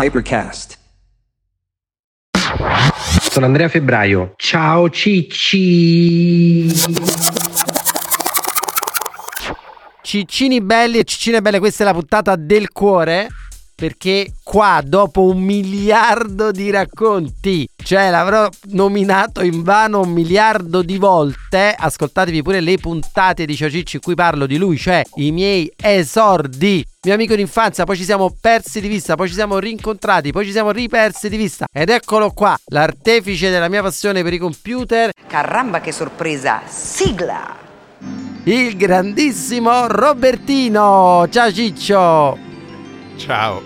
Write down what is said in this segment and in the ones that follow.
Hypercast. Sono Andrea Febbraio. Ciao Cicci. Ciccini belli e ciccine belle, questa è la puntata del cuore. Perché qua, dopo un miliardo di racconti, cioè l'avrò nominato in vano un miliardo di volte, ascoltatevi pure le puntate di Ciao Cicci in cui parlo di lui, cioè i miei esordi mio amico d'infanzia, poi ci siamo persi di vista, poi ci siamo rincontrati, poi ci siamo ripersi di vista. Ed eccolo qua, l'artefice della mia passione per i computer. Caramba che sorpresa! Sigla! Il grandissimo Robertino! Ciao Ciccio! Ciao.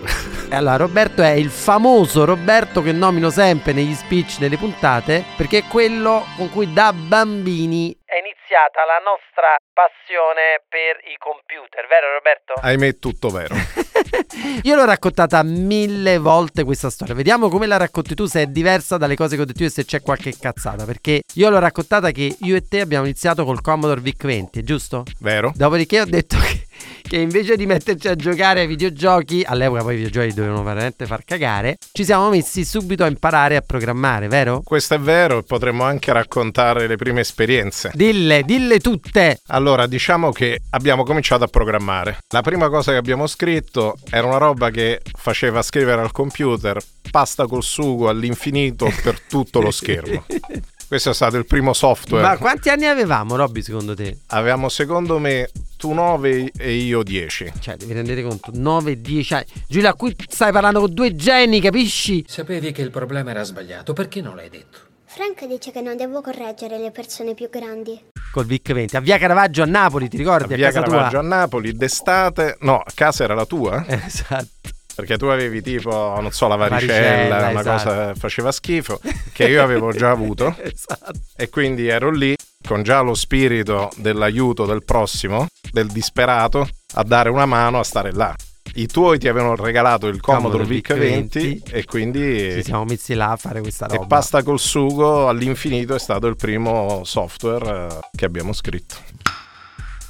E allora, Roberto è il famoso Roberto che nomino sempre negli speech delle puntate perché è quello con cui da bambini è iniziata la nostra passione per i computer, vero Roberto? Ahimè, tutto vero. Io l'ho raccontata mille volte questa storia. Vediamo come la racconti tu, se è diversa dalle cose che ho detto io e se c'è qualche cazzata. Perché io l'ho raccontata che io e te abbiamo iniziato col Commodore VIC-20, giusto? Vero? Dopodiché ho detto che che invece di metterci a giocare ai videogiochi, all'epoca poi i videogiochi dovevano veramente far cagare, ci siamo messi subito a imparare a programmare, vero? Questo è vero e potremmo anche raccontare le prime esperienze. Dille, dille tutte! Allora, diciamo che abbiamo cominciato a programmare. La prima cosa che abbiamo scritto era una roba che faceva scrivere al computer pasta col sugo all'infinito per tutto lo schermo. Questo è stato il primo software. Ma quanti anni avevamo, Robby, secondo te? Avevamo, secondo me, tu 9 e io 10. Cioè, devi rendere conto, 9-10 anni. Giulia, qui stai parlando con due geni, capisci? Sapevi che il problema era sbagliato, perché non l'hai detto? Frank dice che non devo correggere le persone più grandi. Col VIC 20, a via Caravaggio a Napoli, ti ricordi? A via a casa Caravaggio tua? a Napoli, d'estate. No, a casa era la tua? Esatto. Perché tu avevi tipo, non so, la varicella, Varicella, una esatto. cosa che faceva schifo, che io avevo già avuto. esatto. E quindi ero lì con già lo spirito dell'aiuto del prossimo, del disperato, a dare una mano a stare là. I tuoi ti avevano regalato il Commodore Commodore VIC-20 VIC-20 e quindi... Ci siamo messi là a fare questa roba. E pasta col sugo all'infinito è stato il primo software eh, che abbiamo scritto.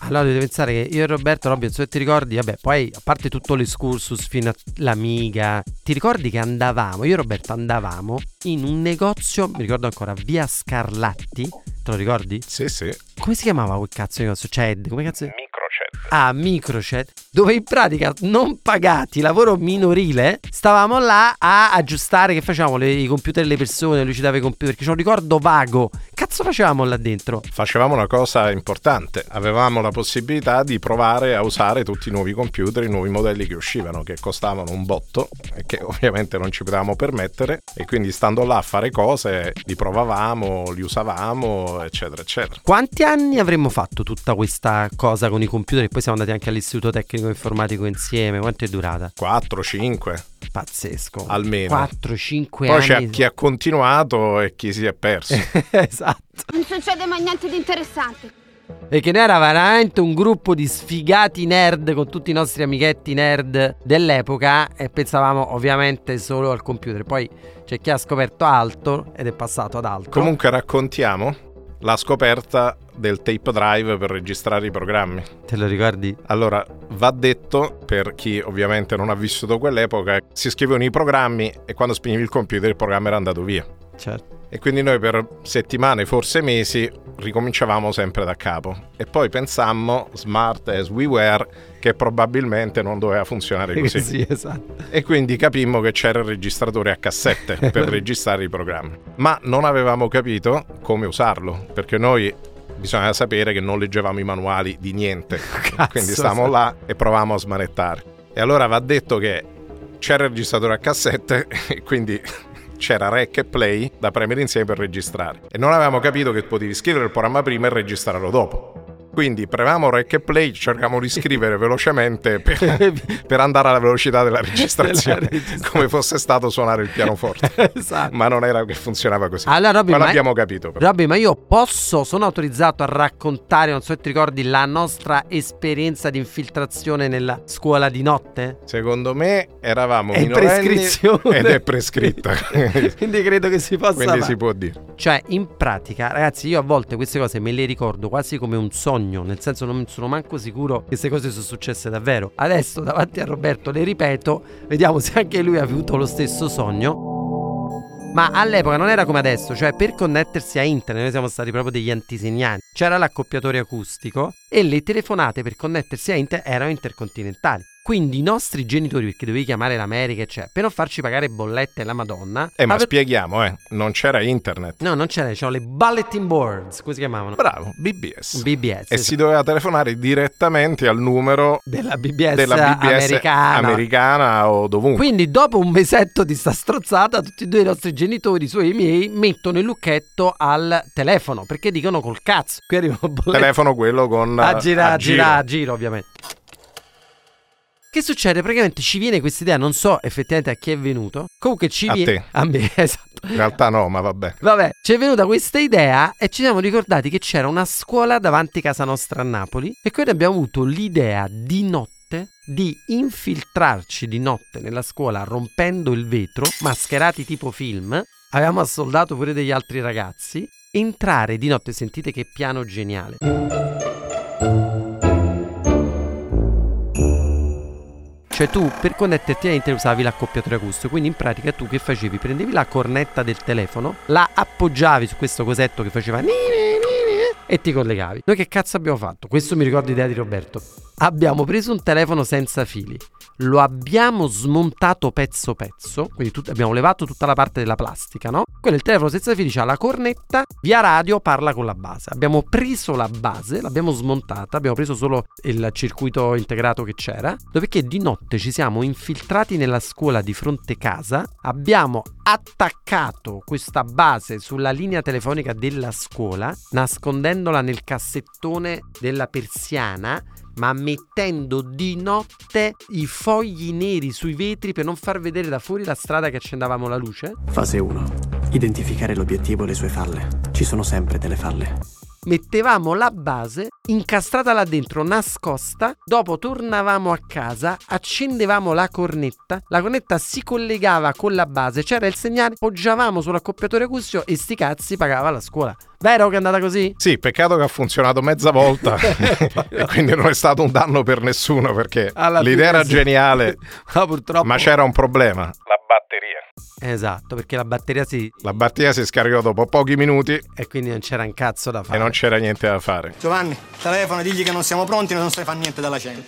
Allora dovete pensare che io e Roberto, Robby, non so se ti ricordi, vabbè, poi a parte tutto l'escursus fino all'Amiga, ti ricordi che andavamo, io e Roberto andavamo in un negozio, mi ricordo ancora, via Scarlatti, te lo ricordi? Sì, sì. Come si chiamava quel cazzo di negozio? Ced, come cazzo? Microchat. Ah, Microchat, dove in pratica non pagati, lavoro minorile, stavamo là a aggiustare, che facevamo, le- i computer delle persone, lui ci dava i computer, perché c'è un ricordo vago. Cazzo facevamo là dentro? Facevamo una cosa importante, avevamo la possibilità di provare a usare tutti i nuovi computer, i nuovi modelli che uscivano, che costavano un botto e che ovviamente non ci potevamo permettere e quindi stando là a fare cose li provavamo, li usavamo, eccetera, eccetera. Quanti anni avremmo fatto tutta questa cosa con i computer? E poi siamo andati anche all'istituto tecnico informatico insieme. Quanto è durata? 4, 5 Pazzesco. almeno. 4-5 Poi anni. c'è chi ha continuato e chi si è perso. esatto. Non succede mai niente di interessante. E che noi era veramente un gruppo di sfigati nerd con tutti i nostri amichetti nerd dell'epoca e pensavamo ovviamente solo al computer. Poi c'è chi ha scoperto altro ed è passato ad altro. Comunque raccontiamo la scoperta del tape drive per registrare i programmi. Te lo ricordi? Allora, va detto, per chi ovviamente non ha vissuto quell'epoca, si scrivevano i programmi e quando spegnevi il computer il programma era andato via. Certo. E quindi noi per settimane, forse mesi, ricominciavamo sempre da capo. E poi pensammo, smart as we were, che probabilmente non doveva funzionare così. sì, esatto. E quindi capimmo che c'era il registratore a cassette per registrare i programmi. Ma non avevamo capito come usarlo, perché noi bisogna sapere che non leggevamo i manuali di niente. quindi stavamo là e provavamo a smanettare. E allora va detto che c'era il registratore a cassette e quindi c'era rec e play da premere insieme per registrare. E non avevamo capito che potevi scrivere il programma prima e registrarlo dopo. Quindi premevamo rec e play, cercavamo di scrivere velocemente per, per andare alla velocità della registrazione, come fosse stato suonare il pianoforte. esatto. Ma non era che funzionava così. Allora, Robby, ma ma- l'abbiamo capito. però. Robby, ma io posso, sono autorizzato a raccontare, non so se ti ricordi, la nostra esperienza di infiltrazione nella scuola di notte? Secondo me eravamo È minorenni prescrizione. ed è prescritta. Quindi credo che si possa Quindi fare. si può dire. Cioè, in pratica, ragazzi, io a volte queste cose me le ricordo quasi come un sogno sogno, nel senso non sono manco sicuro che queste cose sono successe davvero. Adesso davanti a Roberto le ripeto, vediamo se anche lui ha avuto lo stesso sogno. Ma all'epoca non era come adesso, cioè per connettersi a internet noi siamo stati proprio degli antisegnanti. C'era l'accoppiatore acustico e le telefonate per connettersi a internet erano intercontinentali. Quindi i nostri genitori, perché dovevi chiamare l'America, cioè, per non farci pagare bollette e la Madonna. Eh, ma ave- spieghiamo, eh, non c'era internet. No, non c'era, c'erano le bulletin boards, come si chiamavano? Bravo, BBS. BBS. e si doveva telefonare direttamente al numero della BBS, della BBS americana. americana o dovunque. Quindi dopo un mesetto di sta strozzata, tutti e due i nostri genitori, i suoi e i miei, mettono il lucchetto al telefono, perché dicono col cazzo. Qui arriva un bolletto. Telefono quello con a girare, a giro. girare, a giro ovviamente. Che succede? Praticamente ci viene questa idea, non so effettivamente a chi è venuto. Comunque ci A viene te. a me, esatto. In realtà no, ma vabbè. Vabbè, ci è venuta questa idea e ci siamo ricordati che c'era una scuola davanti a casa nostra a Napoli e quindi abbiamo avuto l'idea di notte di infiltrarci di notte nella scuola rompendo il vetro, mascherati tipo film. Avevamo assoldato pure degli altri ragazzi. Entrare di notte, sentite che piano geniale. Cioè tu per connetterti a internet usavi l'accoppiatore acustico, quindi in pratica tu che facevi? Prendevi la cornetta del telefono, la appoggiavi su questo cosetto che faceva e ti collegavi. Noi che cazzo abbiamo fatto? Questo mi ricordo l'idea di Roberto. Abbiamo preso un telefono senza fili, lo abbiamo smontato pezzo pezzo, quindi tut- abbiamo levato tutta la parte della plastica, no? Quello è il telefono senza fili, ha la cornetta, via radio parla con la base. Abbiamo preso la base, l'abbiamo smontata, abbiamo preso solo il circuito integrato che c'era, dopodiché di notte ci siamo infiltrati nella scuola di fronte casa, abbiamo attaccato questa base sulla linea telefonica della scuola, nascondendola nel cassettone della persiana ma mettendo di notte i fogli neri sui vetri per non far vedere da fuori la strada che accendavamo la luce. Fase 1. Identificare l'obiettivo e le sue falle. Ci sono sempre delle falle. Mettevamo la base incastrata là dentro, nascosta. Dopo tornavamo a casa, accendevamo la cornetta. La cornetta si collegava con la base, c'era il segnale, poggiavamo sull'accoppiatore acustico e sti cazzi pagava la scuola. Vero che è andata così? Sì, peccato che ha funzionato mezza volta e quindi non è stato un danno per nessuno perché Alla l'idea era sì. geniale, Ma ma c'era un problema. Esatto, perché la batteria si. La batteria si scaricò dopo pochi minuti e quindi non c'era un cazzo da fare. e non c'era niente da fare. Giovanni, telefono, digli che non siamo pronti, non sai fare niente dalla cena.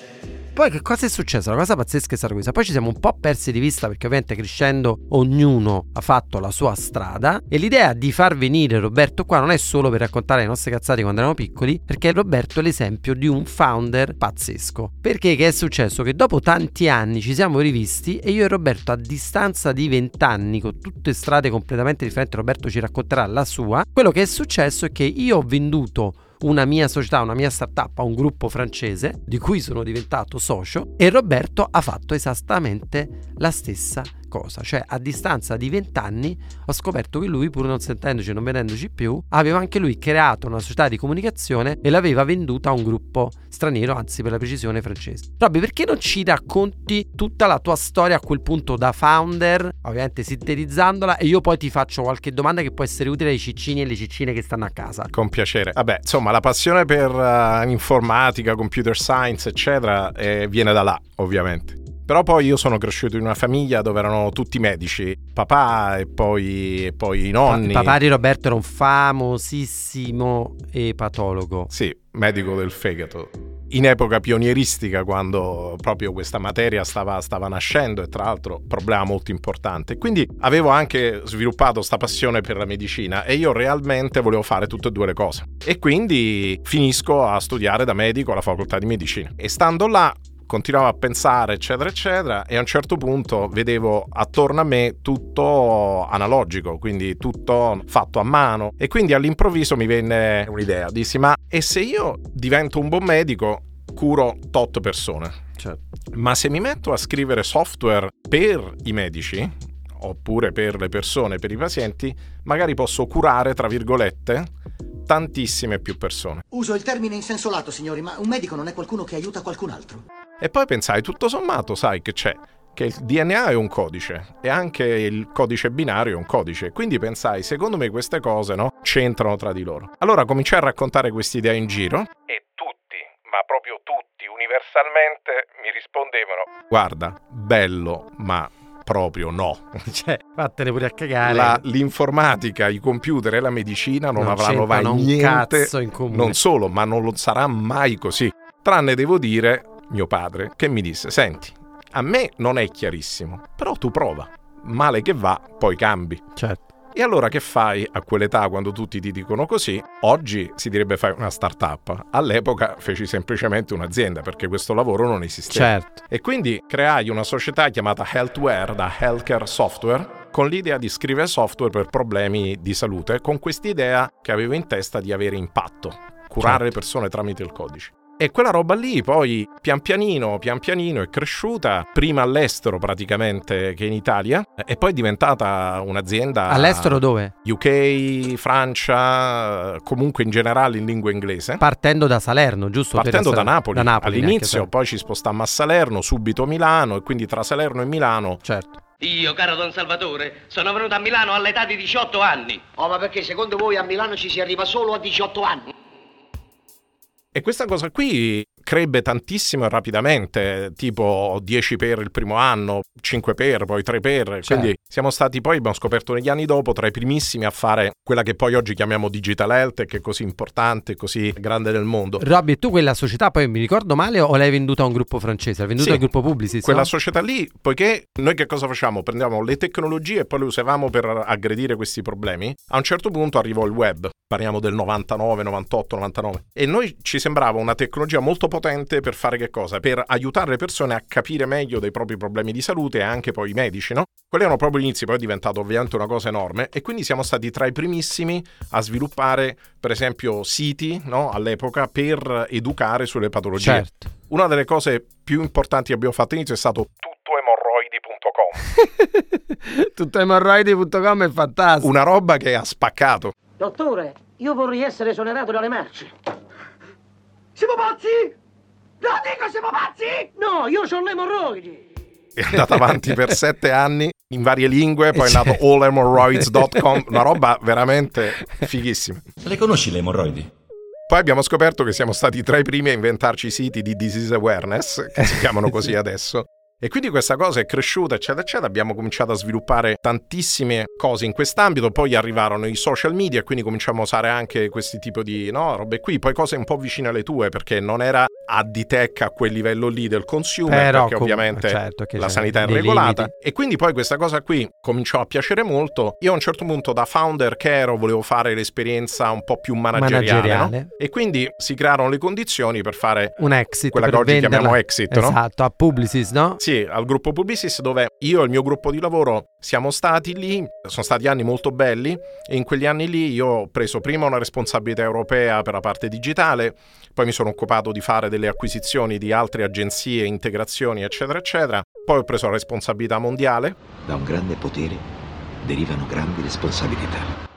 Poi che cosa è successo? La cosa pazzesca è stata questa. Poi ci siamo un po' persi di vista perché ovviamente crescendo ognuno ha fatto la sua strada e l'idea di far venire Roberto qua non è solo per raccontare le nostre cazzate quando eravamo piccoli, perché Roberto è l'esempio di un founder pazzesco. Perché che è successo? Che dopo tanti anni ci siamo rivisti e io e Roberto a distanza di 20 anni con tutte strade completamente differenti, Roberto ci racconterà la sua. Quello che è successo è che io ho venduto una mia società, una mia startup a un gruppo francese di cui sono diventato socio e Roberto ha fatto esattamente la stessa cosa, cioè a distanza di 20 anni ho scoperto che lui pur non sentendoci e non vedendoci più aveva anche lui creato una società di comunicazione e l'aveva venduta a un gruppo straniero, anzi per la precisione francese. Robby, perché non ci racconti tutta la tua storia a quel punto da founder, ovviamente sintetizzandola e io poi ti faccio qualche domanda che può essere utile ai ciccini e alle ciccine che stanno a casa. Con piacere. Vabbè, insomma, la passione per eh, informatica, computer science, eccetera, eh, viene da là, ovviamente. Però poi io sono cresciuto in una famiglia dove erano tutti medici, papà e poi, e poi i nonni. Il papà di Roberto era un famosissimo epatologo. Sì, medico del fegato. In epoca pionieristica, quando proprio questa materia stava, stava nascendo, e tra l'altro problema molto importante. Quindi avevo anche sviluppato questa passione per la medicina e io realmente volevo fare tutte e due le cose. E quindi finisco a studiare da medico alla facoltà di medicina. E stando là continuavo a pensare, eccetera, eccetera, e a un certo punto vedevo attorno a me tutto analogico, quindi tutto fatto a mano. E quindi all'improvviso mi venne un'idea, dissi, ma e se io divento un buon medico, curo tot persone? Certo. Ma se mi metto a scrivere software per i medici, oppure per le persone, per i pazienti, magari posso curare, tra virgolette, tantissime più persone. Uso il termine in senso lato, signori, ma un medico non è qualcuno che aiuta qualcun altro. E poi pensai, tutto sommato, sai che c'è? che il DNA è un codice e anche il codice binario è un codice. Quindi pensai, secondo me queste cose no, c'entrano tra di loro. Allora cominciai a raccontare questa idea in giro e tutti, ma proprio tutti, universalmente mi rispondevano, guarda, bello, ma proprio no. Cioè, vattene pure a cagare. La- l'informatica, i computer e la medicina non, Non avranno mai niente. cazzo in comune. Non solo, ma non lo sarà mai così. Tranne devo dire mio padre che mi disse: Senti, a me non è chiarissimo, però tu prova. Male che va, poi cambi. Certo. E allora che fai a quell'età quando tutti ti dicono così? Oggi si direbbe fare una startup. All'epoca feci semplicemente un'azienda perché questo lavoro non esisteva. Certo. E quindi creai una società chiamata Healthware da Healthcare Software con l'idea di scrivere software per problemi di salute, con quest'idea che avevo in testa di avere impatto, curare Certo. le persone tramite il codice. E quella roba lì poi pian pianino, pian pianino è cresciuta, prima all'estero praticamente che in Italia, e poi è diventata un'azienda... All'estero dove? UK, Francia, comunque in generale in lingua inglese. Partendo da Salerno, giusto? Per Partendo da essere- Napoli, Da Napoli all'inizio, poi ci spostammo a Salerno, subito a Milano e quindi tra Salerno e Milano Certo. Io, caro Don Salvatore, sono venuto a Milano all'età di 18 anni. Oh, ma perché secondo voi a Milano ci si arriva solo a 18 anni? E questa cosa qui crebbe tantissimo e rapidamente, tipo 10 per il primo anno, 5 per, poi 3 per. Certo. Quindi siamo stati poi, abbiamo scoperto negli anni dopo, tra i primissimi a fare quella che poi oggi chiamiamo Digital Health, che è così importante, così grande nel mondo. Robby, tu quella società poi mi ricordo male o l'hai venduta a un gruppo francese? L'hai venduta Sì. al gruppo Publicis? Quella no? società lì, poiché noi che cosa facciamo? Prendiamo le tecnologie e poi le usavamo per aggredire questi problemi. A un certo punto arrivò il web, parliamo del 99, 98, 99, e noi ci sembrava una tecnologia molto potente per fare che cosa? Per aiutare le persone a capire meglio dei propri problemi di salute e anche poi i medici, no? Quelli erano proprio gli inizi, poi è diventato ovviamente una cosa enorme e quindi siamo stati tra i primissimi a sviluppare, per esempio, siti, no? All'epoca per educare sulle patologie. Certo. Una delle cose più importanti che abbiamo fatto all'inizio è stato tuttoemorroidi.com. Tuttoemorroidi.com è fantastico. Una roba che ha spaccato. Dottore, io vorrei essere esonerato dalle merci. Siamo pazzi? No, dico siamo pazzi? No, io ho le emorroidi. È andata avanti per sette anni in varie lingue, poi è nato allemorroids.com, una roba veramente fighissima. Le conosci le emorroidi? Poi abbiamo scoperto che siamo stati tra i primi a inventarci i siti di disease awareness, che si chiamano così adesso. E quindi questa cosa è cresciuta, eccetera, eccetera. Abbiamo cominciato a sviluppare tantissime cose in quest'ambito. Poi arrivarono i social media, quindi cominciamo a usare anche questi tipi di no, robe qui. Poi cose un po' vicine alle tue, perché non era Additech a quel livello lì del consumer, Però perché com- ovviamente certo la sanità è regolata. limiti. E quindi poi questa cosa qui cominciò a piacere molto. Io a un certo punto, da founder che ero, volevo fare l'esperienza un po' più manageriale. Manageriale. no? E quindi si crearono le condizioni per fare Un exit. quella che oggi venderla. chiamiamo exit, no? Esatto, a Publicis, no? Sì, al gruppo Publicis dove io e il mio gruppo di lavoro siamo stati lì, sono stati anni molto belli e in quegli anni lì io ho preso prima una responsabilità europea per la parte digitale, poi mi sono occupato di fare delle acquisizioni di altre agenzie, integrazioni, eccetera, eccetera, poi ho preso la responsabilità mondiale, Da un grande potere derivano grandi responsabilità.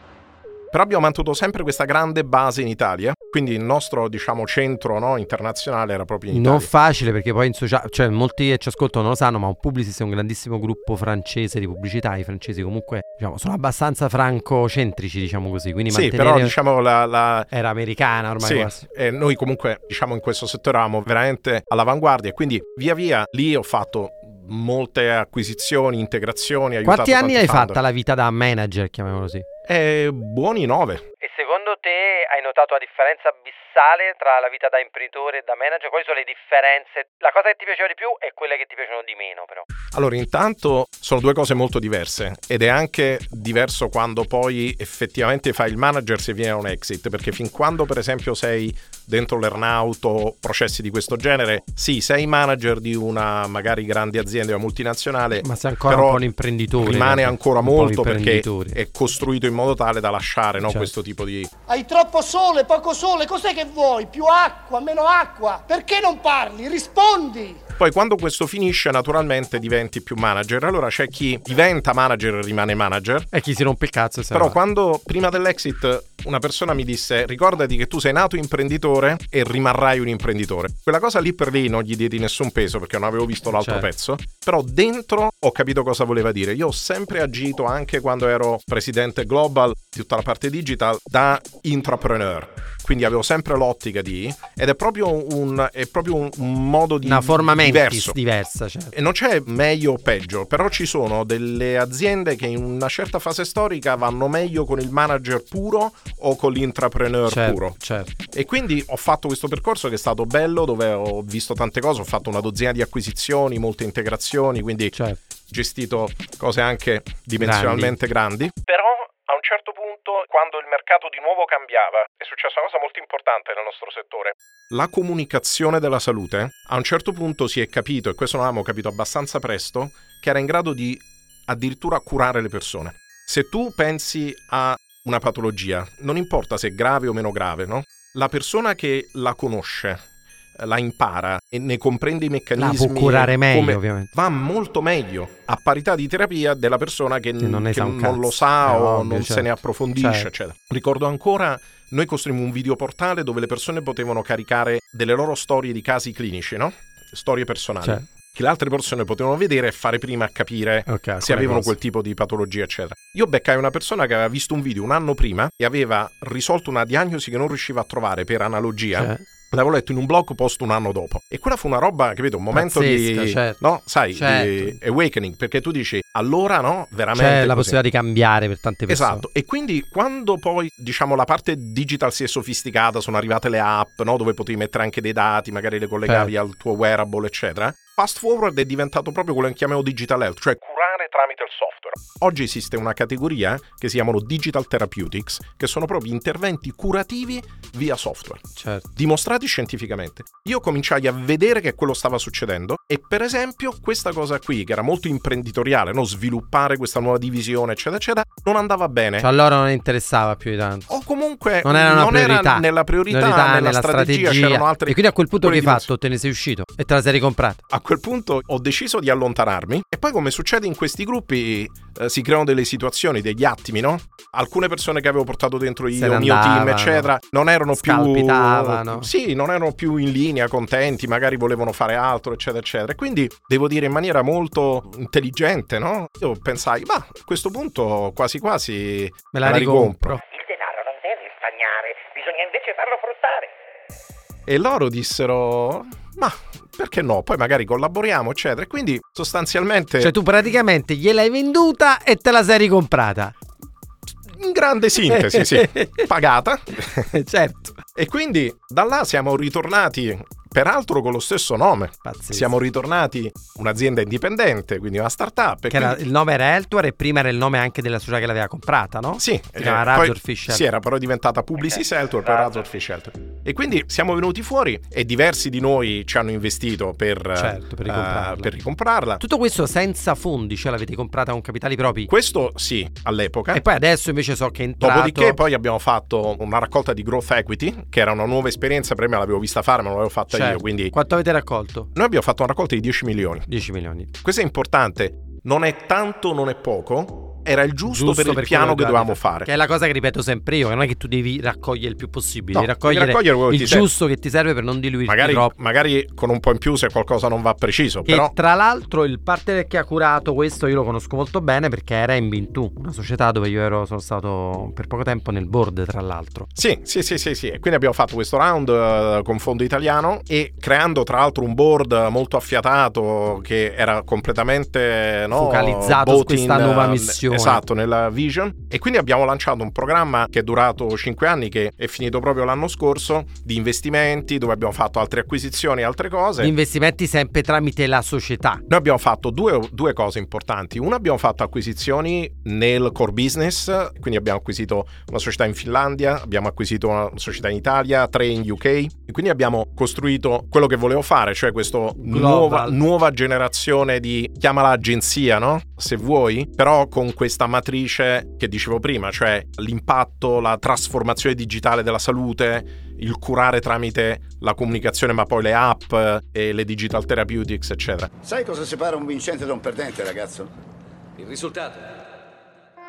Però abbiamo mantenuto sempre questa grande base in Italia, quindi il nostro, diciamo, centro no, internazionale era proprio in Italia. Non facile perché poi in sociale, cioè molti che ci ascoltano non lo sanno, ma un Publicis è un grandissimo gruppo francese di pubblicità. I francesi comunque diciamo, sono abbastanza francocentrici, diciamo così. Quindi Sì, mantenere... però diciamo la- la, Era americana ormai Sì, quasi. e noi comunque diciamo in questo settore eravamo veramente all'avanguardia, quindi via via lì ho fatto molte acquisizioni, integrazioni, Quanti anni hai founder. fatta la vita da manager, chiamiamolo così? Eh, buoni nove. E secondo te hai notato la differenza abissale tra la vita da imprenditore e da manager? Quali sono le differenze? La cosa che ti piaceva di più e quelle che ti piacciono di meno, però. Allora, intanto sono due cose molto diverse ed è anche diverso quando poi effettivamente fai il manager se viene un exit, perché fin quando per esempio sei dentro l'earnout o processi di questo genere, sì, sei manager di una magari grande azienda o multinazionale, Ma sei ancora però un po' un imprenditore. rimane ancora molto perché è costruito in modo tale da lasciare no, Certo. questo tipo di... Hai troppo sole, poco sole, cos'è che vuoi? Più acqua, meno acqua? Perché non parli? Rispondi! Poi quando questo finisce naturalmente diventi più manager, allora c'è chi diventa manager e rimane manager, E chi si rompe il cazzo però va. quando prima dell'exit una persona mi disse ricordati che tu sei nato imprenditore e rimarrai un imprenditore. Quella cosa lì per lì non gli diedi nessun peso perché non avevo visto l'altro Certo. pezzo, però dentro ho capito cosa voleva dire. Io ho sempre agito anche quando ero presidente global di tutta la parte digital da intrapreneur. Quindi avevo sempre l'ottica di ed è proprio un, è proprio un, un modo di Una forma diverso. diversa, certo. E non c'è meglio o peggio, però ci sono delle aziende che in una certa fase storica vanno meglio con il manager puro o con l'intrapreneur Certo, puro. certo. E quindi ho fatto questo percorso che è stato bello, dove ho visto tante cose, ho fatto una dozzina di acquisizioni, molte integrazioni, quindi Certo. gestito cose anche dimensionalmente grandi. Però a un certo punto, quando il mercato di nuovo cambiava, è successa una cosa molto importante nel nostro settore. La comunicazione della salute, a un certo punto si è capito, e questo non l'abbiamo capito abbastanza presto, che era in grado di addirittura curare le persone. Se tu pensi a una patologia, non importa se è grave o meno grave, no? La persona che la conosce, la impara e ne comprende i meccanismi. La può curare meglio, come- ovviamente. Va molto meglio a parità di terapia della persona che, Che non che non lo sa È o ovvio, non se certo. ne approfondisce, Certo. eccetera. Ricordo ancora, noi costruimmo un videoportale dove le persone potevano caricare delle loro storie di casi clinici, no? Storie personali. Certo. Che le altre persone potevano vedere e fare prima a capire Ok, se avevano cose. quel tipo di patologia, eccetera. Io beccai una persona che aveva visto un video un anno prima e aveva risolto una diagnosi che non riusciva a trovare per analogia. Cioè. L'avevo letto in un blog post un anno dopo. E quella fu una roba, capito? Un momento Pazzesca, di. certo. No, sai, Certo. di awakening. Perché tu dici, allora no, veramente. C'è la così. possibilità di cambiare per tante persone. Esatto, e quindi quando poi diciamo la parte digital si è sofisticata, sono arrivate le app, no? dove potevi mettere anche dei dati, magari le collegavi Certo. al tuo wearable, eccetera. Fast forward è diventato proprio quello che chiamiamo digital health, cioè Curare tramite il software. oggi esiste una categoria che si chiamano digital therapeutics, che sono proprio interventi curativi via software Certo. dimostrati scientificamente. Io cominciai a vedere che quello stava succedendo e per esempio questa cosa qui, che era molto imprenditoriale, no? sviluppare questa nuova divisione, eccetera, eccetera, non andava bene. Cioè, a loro non interessava più di tanto. O comunque Non era una priorità. nella priorità, Priorità nella, strategia, c'erano altre E quindi a quel punto che hai fatto? Te ne sei uscito e te la sei ricomprata. A quel punto ho deciso di allontanarmi e poi come succede in questi gruppi eh, si creano delle situazioni, degli attimi, no? Alcune persone che avevo portato dentro io, il mio team, eccetera, non erano più. Sì, non erano più in linea, contenti, magari volevano fare altro, eccetera, eccetera. E quindi devo dire in maniera molto intelligente, no? Io pensai, ma a questo punto quasi quasi Me la ricompro. Il denaro non deve stagnare, bisogna invece farlo fruttare. E loro dissero, ma perché no? Poi magari collaboriamo, eccetera. E quindi sostanzialmente... Cioè, tu praticamente gliel'hai venduta e te la sei ricomprata. In grande sintesi, sì. Pagata. certo. E quindi da là siamo ritornati, peraltro con lo stesso nome. Pazzesco. Siamo ritornati un'azienda indipendente, quindi una startup. Che era- quindi- il nome era Eltuare e prima era il nome anche della società che l'aveva comprata, no? Sì, Si chiama eh, Razorfish. sì, era però diventata Publicis Heltor per Razorfish Heltor. E quindi siamo venuti fuori e diversi di noi ci hanno investito per, Certo, per eh, ricomprarla. per ricomprarla. Tutto questo senza fondi, cioè l'avete comprata con capitali propri. Questo sì, all'epoca. E poi adesso invece so che è entrato... Dopodiché poi abbiamo fatto una raccolta di growth equity, che era una nuova esperienza, prima l'avevo vista fare, ma non l'avevo fatta Certo. io, quindi Quanto avete raccolto? noi abbiamo fatto una raccolta di 10 milioni. 10 milioni. Questo è importante, non è tanto, non è poco, era il giusto, Giusto per il piano che dovevamo dovete fare. Che è la cosa che ripeto sempre io, che non è che tu devi raccogliere il più possibile, No, devi raccogliere, devi raccogliere quello che il ti serve. giusto che ti serve per non diluirti Magari, troppo. magari con un po' in più se qualcosa non va preciso, Che però... tra l'altro il partner che ha curato questo io lo conosco molto bene perché era in Bintu, una società dove io ero, sono stato per poco tempo nel board tra l'altro. Sì, sì, sì, sì, sì. E quindi abbiamo fatto questo round eh, con fondo italiano e creando tra l'altro un board molto affiatato che era completamente no, Focalizzato su questa nuova eh, missione. Esatto, nella vision. E quindi abbiamo lanciato un programma che è durato 5 anni, che è finito proprio l'anno scorso, di investimenti, dove abbiamo fatto altre acquisizioni e altre cose. Gli investimenti sempre tramite la società. Noi abbiamo fatto due, due cose importanti. Una, abbiamo fatto acquisizioni nel core business, quindi abbiamo acquisito una società in Finlandia, abbiamo acquisito una società in Italia, tre in UK, e quindi abbiamo costruito quello che volevo fare, cioè questa nuova, nuova generazione di, chiamala agenzia, no? Se vuoi, però con questa matrice che dicevo prima, cioè l'impatto, la trasformazione digitale della salute, il curare tramite la comunicazione, ma poi le app e le digital therapeutics, eccetera. Sai cosa separa un vincente da un perdente, ragazzo? Il risultato.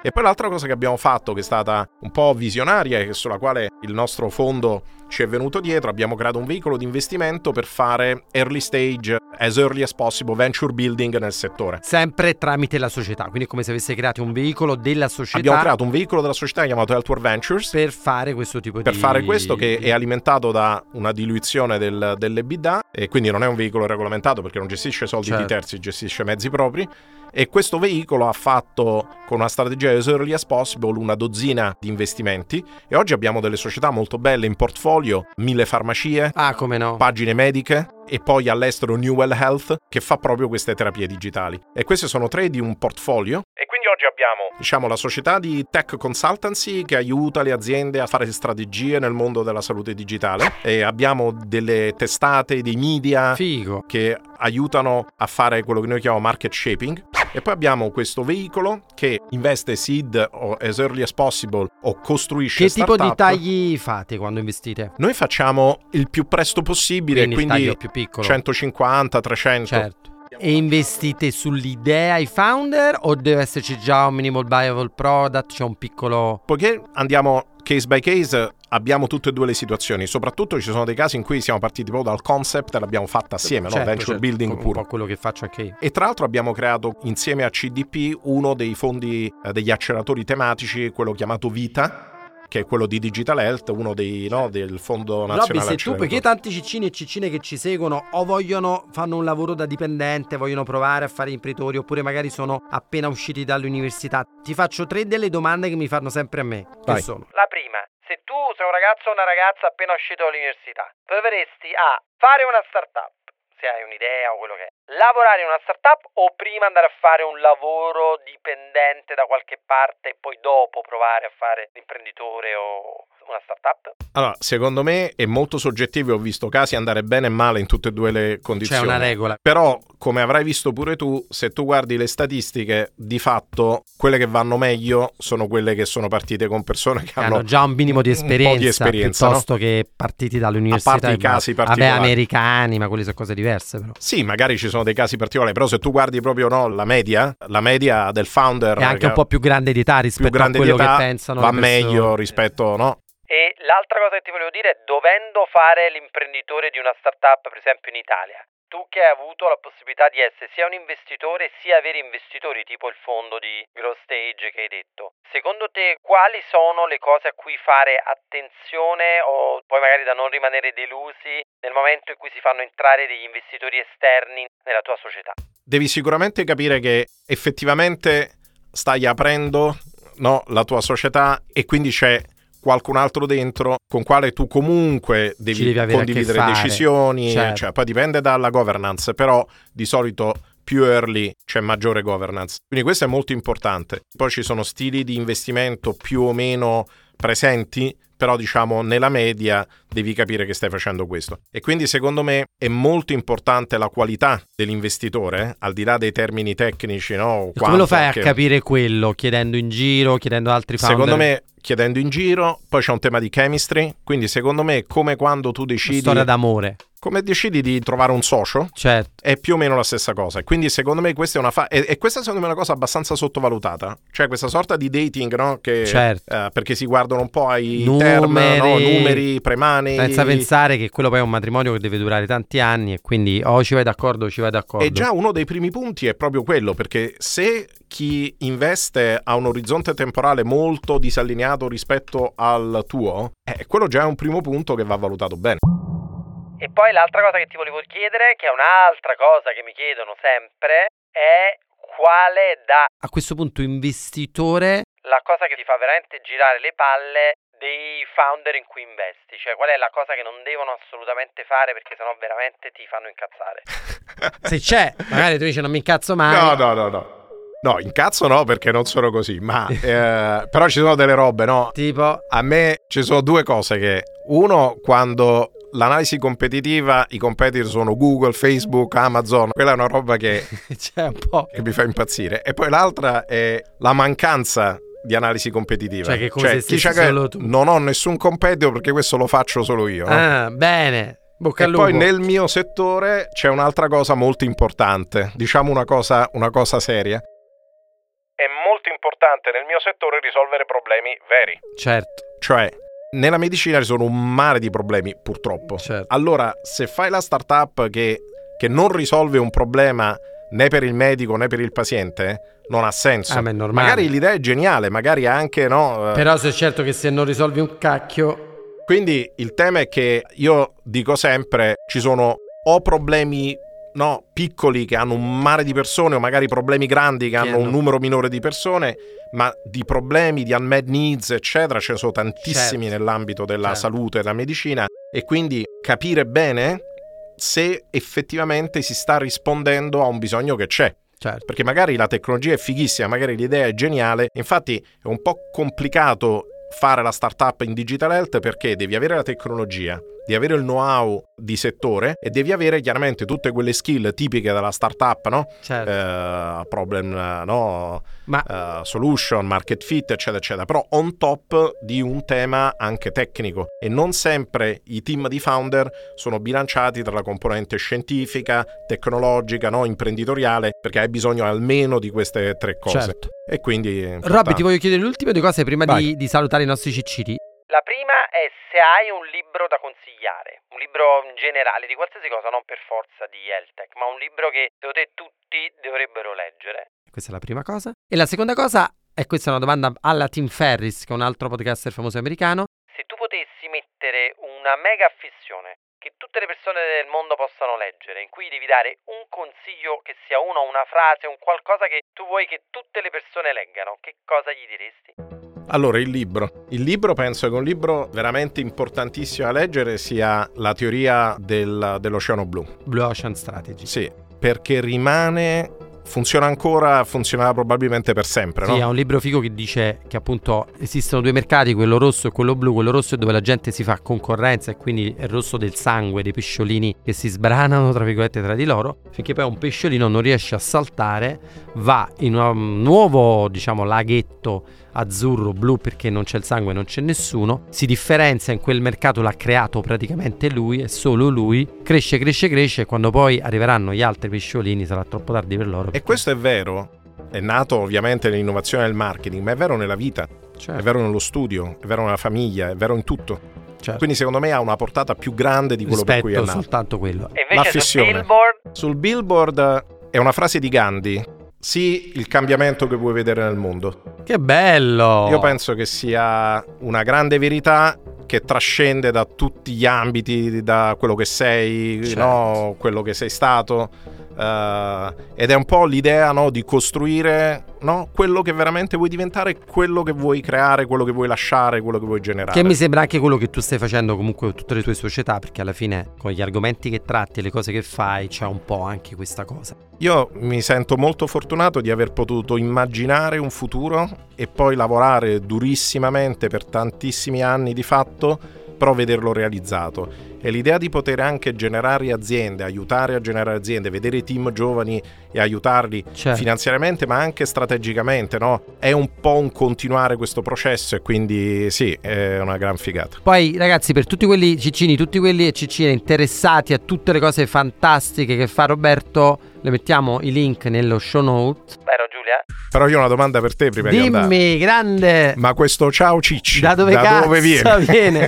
E poi l'altra cosa che abbiamo fatto, che è stata un po' visionaria e sulla quale il nostro fondo ci è venuto dietro, abbiamo creato un veicolo di investimento per fare early stage, as early as possible, venture building nel settore. Sempre tramite la società, quindi come se avesse creato un veicolo della società. Abbiamo creato un veicolo della società chiamato Healthware Ventures. Per fare questo tipo per di... Per fare questo che è alimentato da una diluizione del, dell'EBITDA e quindi non è un veicolo regolamentato perché non gestisce soldi certo. di terzi, gestisce mezzi propri e questo veicolo ha fatto con una strategia as early as possible una dozzina di investimenti e oggi abbiamo delle società molto belle in portfolio, mille farmacie, ah, come no. pagine mediche e poi all'estero Newell Health che fa proprio queste terapie digitali. E queste sono tre di un portfolio. E quindi oggi abbiamo, diciamo, la società di tech consultancy che aiuta le aziende a fare strategie nel mondo della salute digitale e abbiamo delle testate, dei media Figo. che aiutano a fare quello che noi chiamiamo market shaping. E poi abbiamo questo veicolo che investe seed o as early as possible o costruisce Che startup. tipo di tagli fate quando investite? Noi facciamo il più presto possibile, quindi, quindi più piccolo. 150, 300. Certo. E investite sull'idea ai founder o deve esserci già un minimal viable product, c'è un piccolo... Poiché andiamo case by case, abbiamo tutte e due le situazioni. Soprattutto ci sono dei casi in cui siamo partiti proprio dal concept e l'abbiamo fatta assieme, certo, no? venture certo, building un puro. po' quello che faccio anche io. E tra l'altro abbiamo creato insieme a CDP uno dei fondi eh, degli acceleratori tematici, quello chiamato Vita che è quello di Digital Health, uno dei no, del Fondo Nazionale Robby, se tu, perché tanti ciccini e ciccine che ci seguono o vogliono, fanno un lavoro da dipendente, vogliono provare a fare imprenditori oppure magari sono appena usciti dall'università, ti faccio tre delle domande che mi fanno sempre a me. Vai. Che sono? La prima, se tu sei un ragazzo o una ragazza appena uscito dall'università, proveresti a fare una startup, se hai un'idea o quello che è, lavorare in una startup o prima andare a fare un lavoro dipendente da qualche parte e poi dopo provare a fare l'imprenditore o una startup? Allora, secondo me è molto soggettivo, ho visto casi andare bene e male in tutte e due le condizioni. C'è una regola. Però, come avrai visto pure tu, se tu guardi le statistiche, di fatto quelle che vanno meglio sono quelle che sono partite con persone che, che hanno, già un minimo di esperienza, di esperienza piuttosto no? che partiti dall'università. A parte i casi particolari. Vabbè, americani, ma quelle sono cose diverse però. Sì, magari ci sono dei casi particolari, però se tu guardi proprio no, la media, la media del founder è anche un po' più grande di età rispetto a quello che pensano va meglio rispetto, no? E l'altra cosa che ti volevo dire è, dovendo fare l'imprenditore di una startup, per esempio in Italia, tu che hai avuto la possibilità di essere sia un investitore sia avere investitori tipo il fondo di Growth Stage che hai detto, secondo te quali sono le cose a cui fare attenzione o poi magari da non rimanere delusi nel momento in cui si fanno entrare degli investitori esterni nella tua società? Devi sicuramente capire che effettivamente stai aprendo no, la tua società e quindi c'è qualcun altro dentro con quale tu comunque devi, devi condividere decisioni, certo. cioè, poi dipende dalla governance, però di solito più early c'è maggiore governance. Quindi questo è molto importante. Poi ci sono stili di investimento più o meno presenti, però diciamo nella media devi capire che stai facendo questo. E quindi secondo me è molto importante la qualità dell'investitore, eh? al di là dei termini tecnici, no? Come lo fai a capire quello? Chiedendo in giro, chiedendo altri founder? Secondo me chiedendo in giro, poi c'è un tema di chemistry, quindi secondo me è come quando tu decidi... Storia d'amore. Come decidi di trovare un socio, certo. è più o meno la stessa cosa. Quindi secondo me questa è una fa- e, e questa secondo me è una cosa abbastanza sottovalutata. Cioè questa sorta di dating, no? Che, certo. eh, perché si guardano un po' ai numeri, term, no? numeri premani. Senza pensare che quello poi è un matrimonio che deve durare tanti anni e quindi o ci vai d'accordo o ci vai d'accordo. E già uno dei primi punti è proprio quello, perché se chi investe ha un orizzonte temporale molto disallineato rispetto al tuo, eh, quello già è un primo punto che va valutato bene. E poi l'altra cosa che ti volevo chiedere, che è un'altra cosa che mi chiedono sempre, è quale da... A questo punto investitore... La cosa che ti fa veramente girare le palle dei founder in cui investi, cioè qual è la cosa che non devono assolutamente fare perché sennò veramente ti fanno incazzare. Se c'è, magari tu dici non mi incazzo mai. No, no, no, no. No, incazzo no perché non sono così, ma eh, però ci sono delle robe, no? Tipo? A me ci sono due cose che... Uno, quando l'analisi competitiva, i competitor sono Google, Facebook, Amazon, quella è una roba che, C'è un po'. che mi fa impazzire. E poi l'altra è la mancanza di analisi competitiva. Cioè che se chi che solo tu. non ho nessun competitor perché questo lo faccio solo io. no? Ah, bene. Bocca E poi nel mio settore c'è un'altra cosa molto importante, diciamo una cosa, una cosa seria. Importante nel mio settore risolvere problemi veri. Certo. Cioè, nella medicina ci sono un mare di problemi, purtroppo. Certo. Allora, se fai la startup che, che non risolve un problema né per il medico né per il paziente, non ha senso. Ah, ma è normale. magari l'idea è geniale, magari anche no. eh, Però se è certo che se non risolvi un cacchio... Quindi il tema è che io dico sempre ci sono o problemi no, piccoli che hanno un mare di persone o magari problemi grandi che hanno un numero minore di persone, ma di problemi, di unmet needs, eccetera, ce ne sono tantissimi Certo. nell'ambito della Certo. salute e della medicina e quindi capire bene se effettivamente si sta rispondendo a un bisogno che c'è. Certo. Perché magari la tecnologia è fighissima, magari l'idea è geniale, infatti è un po' complicato fare la startup in digital health perché devi avere la tecnologia, devi avere il know-how di settore e devi avere chiaramente tutte quelle skill tipiche della startup, no? Certo. Eh, problem, no? Ma- Eh, solution, market fit, eccetera, eccetera. Però on top di un tema anche tecnico e non sempre i team di founder sono bilanciati tra la componente scientifica, tecnologica, no? imprenditoriale, perché hai bisogno almeno di queste tre cose. Certo. E quindi... Robby, ti voglio chiedere le ultime due cose prima di, di salutare i nostri ciccini. La prima è se hai un libro da consigliare, un libro in generale di qualsiasi cosa, non per forza di Eltec, ma un libro che secondo te tutti dovrebbero leggere. Questa è la prima cosa. E la seconda cosa, e questa è una domanda alla Tim Ferris, che è un altro podcaster famoso americano. Se tu potessi mettere una mega affissione che tutte le persone del mondo possano leggere, in cui devi dare un consiglio che sia uno, una frase, un qualcosa che tu vuoi che tutte le persone leggano, che cosa gli diresti? Allora, il libro. Il libro penso che un libro veramente importantissimo da leggere sia la teoria del- dell'oceano blu. Blue Ocean Strategy. Sì, perché rimane, funziona ancora, funzionerà probabilmente per sempre, Sì, no? è un libro figo che dice che appunto esistono due mercati, quello rosso e quello blu. Quello rosso è dove la gente si fa concorrenza e quindi è il rosso del sangue, dei pesciolini che si sbranano tra virgolette tra di loro. Finché poi un pesciolino non riesce a saltare, va in un nuovo, diciamo, laghetto azzurro, blu perché non c'è il sangue, non c'è nessuno. Si differenzia in quel mercato, l'ha creato praticamente lui e solo lui. Cresce, cresce, cresce. E quando poi arriveranno gli altri pesciolini sarà troppo tardi per loro. E questo è vero. È nato ovviamente nell'innovazione del marketing, ma è vero nella vita, Certo. è vero nello studio, è vero nella famiglia, è vero in tutto. Certo. Quindi secondo me ha una portata più grande di quello per cui è rispetto nato. soltanto quello. E invece su L'affissione. Billboard Sul billboard è una frase di Gandhi. Sì, il cambiamento che vuoi vedere nel mondo. Che bello! Io penso che sia una grande verità che trascende da tutti gli ambiti, da quello che sei, Certo. no? quello che sei stato. Eh, ed è un po' l'idea no, di costruire no, quello che veramente vuoi diventare, quello che vuoi creare, quello che vuoi lasciare, quello che vuoi generare. Che mi sembra anche quello che tu stai facendo comunque con tutte le tue società, perché alla fine con gli argomenti che tratti e le cose che fai c'è un po' anche questa cosa. Io mi sento molto fortunato di aver potuto immaginare un futuro e poi lavorare durissimamente per tantissimi anni di fatto, però vederlo realizzato. E l'idea di poter anche generare aziende, aiutare a generare aziende, vedere i team giovani e aiutarli Certo. finanziariamente, ma anche strategicamente, no? È un po' un continuare questo processo e quindi sì, è una gran figata. Poi ragazzi, per tutti quelli ciccini, tutti quelli e ciccine interessati a tutte le cose fantastiche che fa Roberto, le mettiamo i link nello show note. Vero Giulia? Però io ho una domanda per te prima di andare. Dimmi, grande! Ma questo ciao cicci, Da dove cazzo dove viene? viene?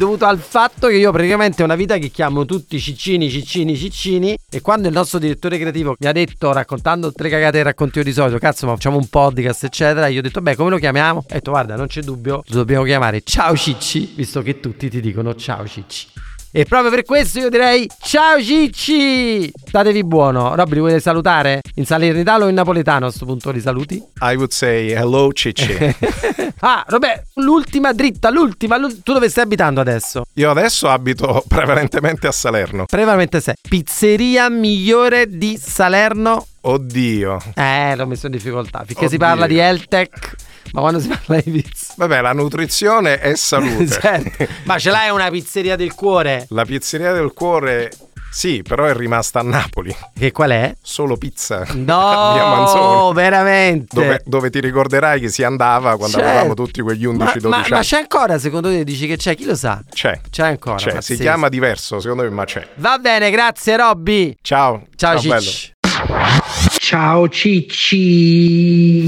dovuto al fatto che io praticamente ho una vita che chiamo tutti ciccini, ciccini, ciccini e quando il nostro direttore creativo mi ha detto raccontando le cagate che racconti io di solito, cazzo ma facciamo un podcast eccetera, io ho detto beh come lo chiamiamo? Ho detto guarda non c'è dubbio, lo dobbiamo chiamare Ciao Cicci, visto che tutti ti dicono Ciao Cicci. E proprio per questo io direi ciao Cicci! Statevi buono. Robby, li volete salutare? In salernitano o in napoletano a sto punto li saluti? I would say hello cicci. ah, Robè, l'ultima dritta, l'ultima. l'ul- tu dove stai abitando adesso? Io adesso abito prevalentemente a Salerno. Prevalmente sei. Pizzeria migliore di Salerno? Oddio. Eh, l'ho messo in difficoltà. Finché si Oddio. parla di Eltec, ma quando si parla di pizza... Vabbè, la nutrizione è salute. Certo. Ma ce l'hai una pizzeria del cuore? La pizzeria del cuore, sì, però è rimasta a Napoli. Che qual è? Solo pizza. No, Via Manzoni. veramente. Dove, dove ti ricorderai che si andava quando Certo. avevamo tutti quegli 11-12 Ma, ma- anni. ma c'è ancora secondo te? Dici che c'è? Chi lo sa? C'è. C'è ancora. C'è, si chiama diverso, secondo me, ma c'è. Va bene, grazie Robby. Ciao. Ciao, bello. Cicci. Ciao Cicci.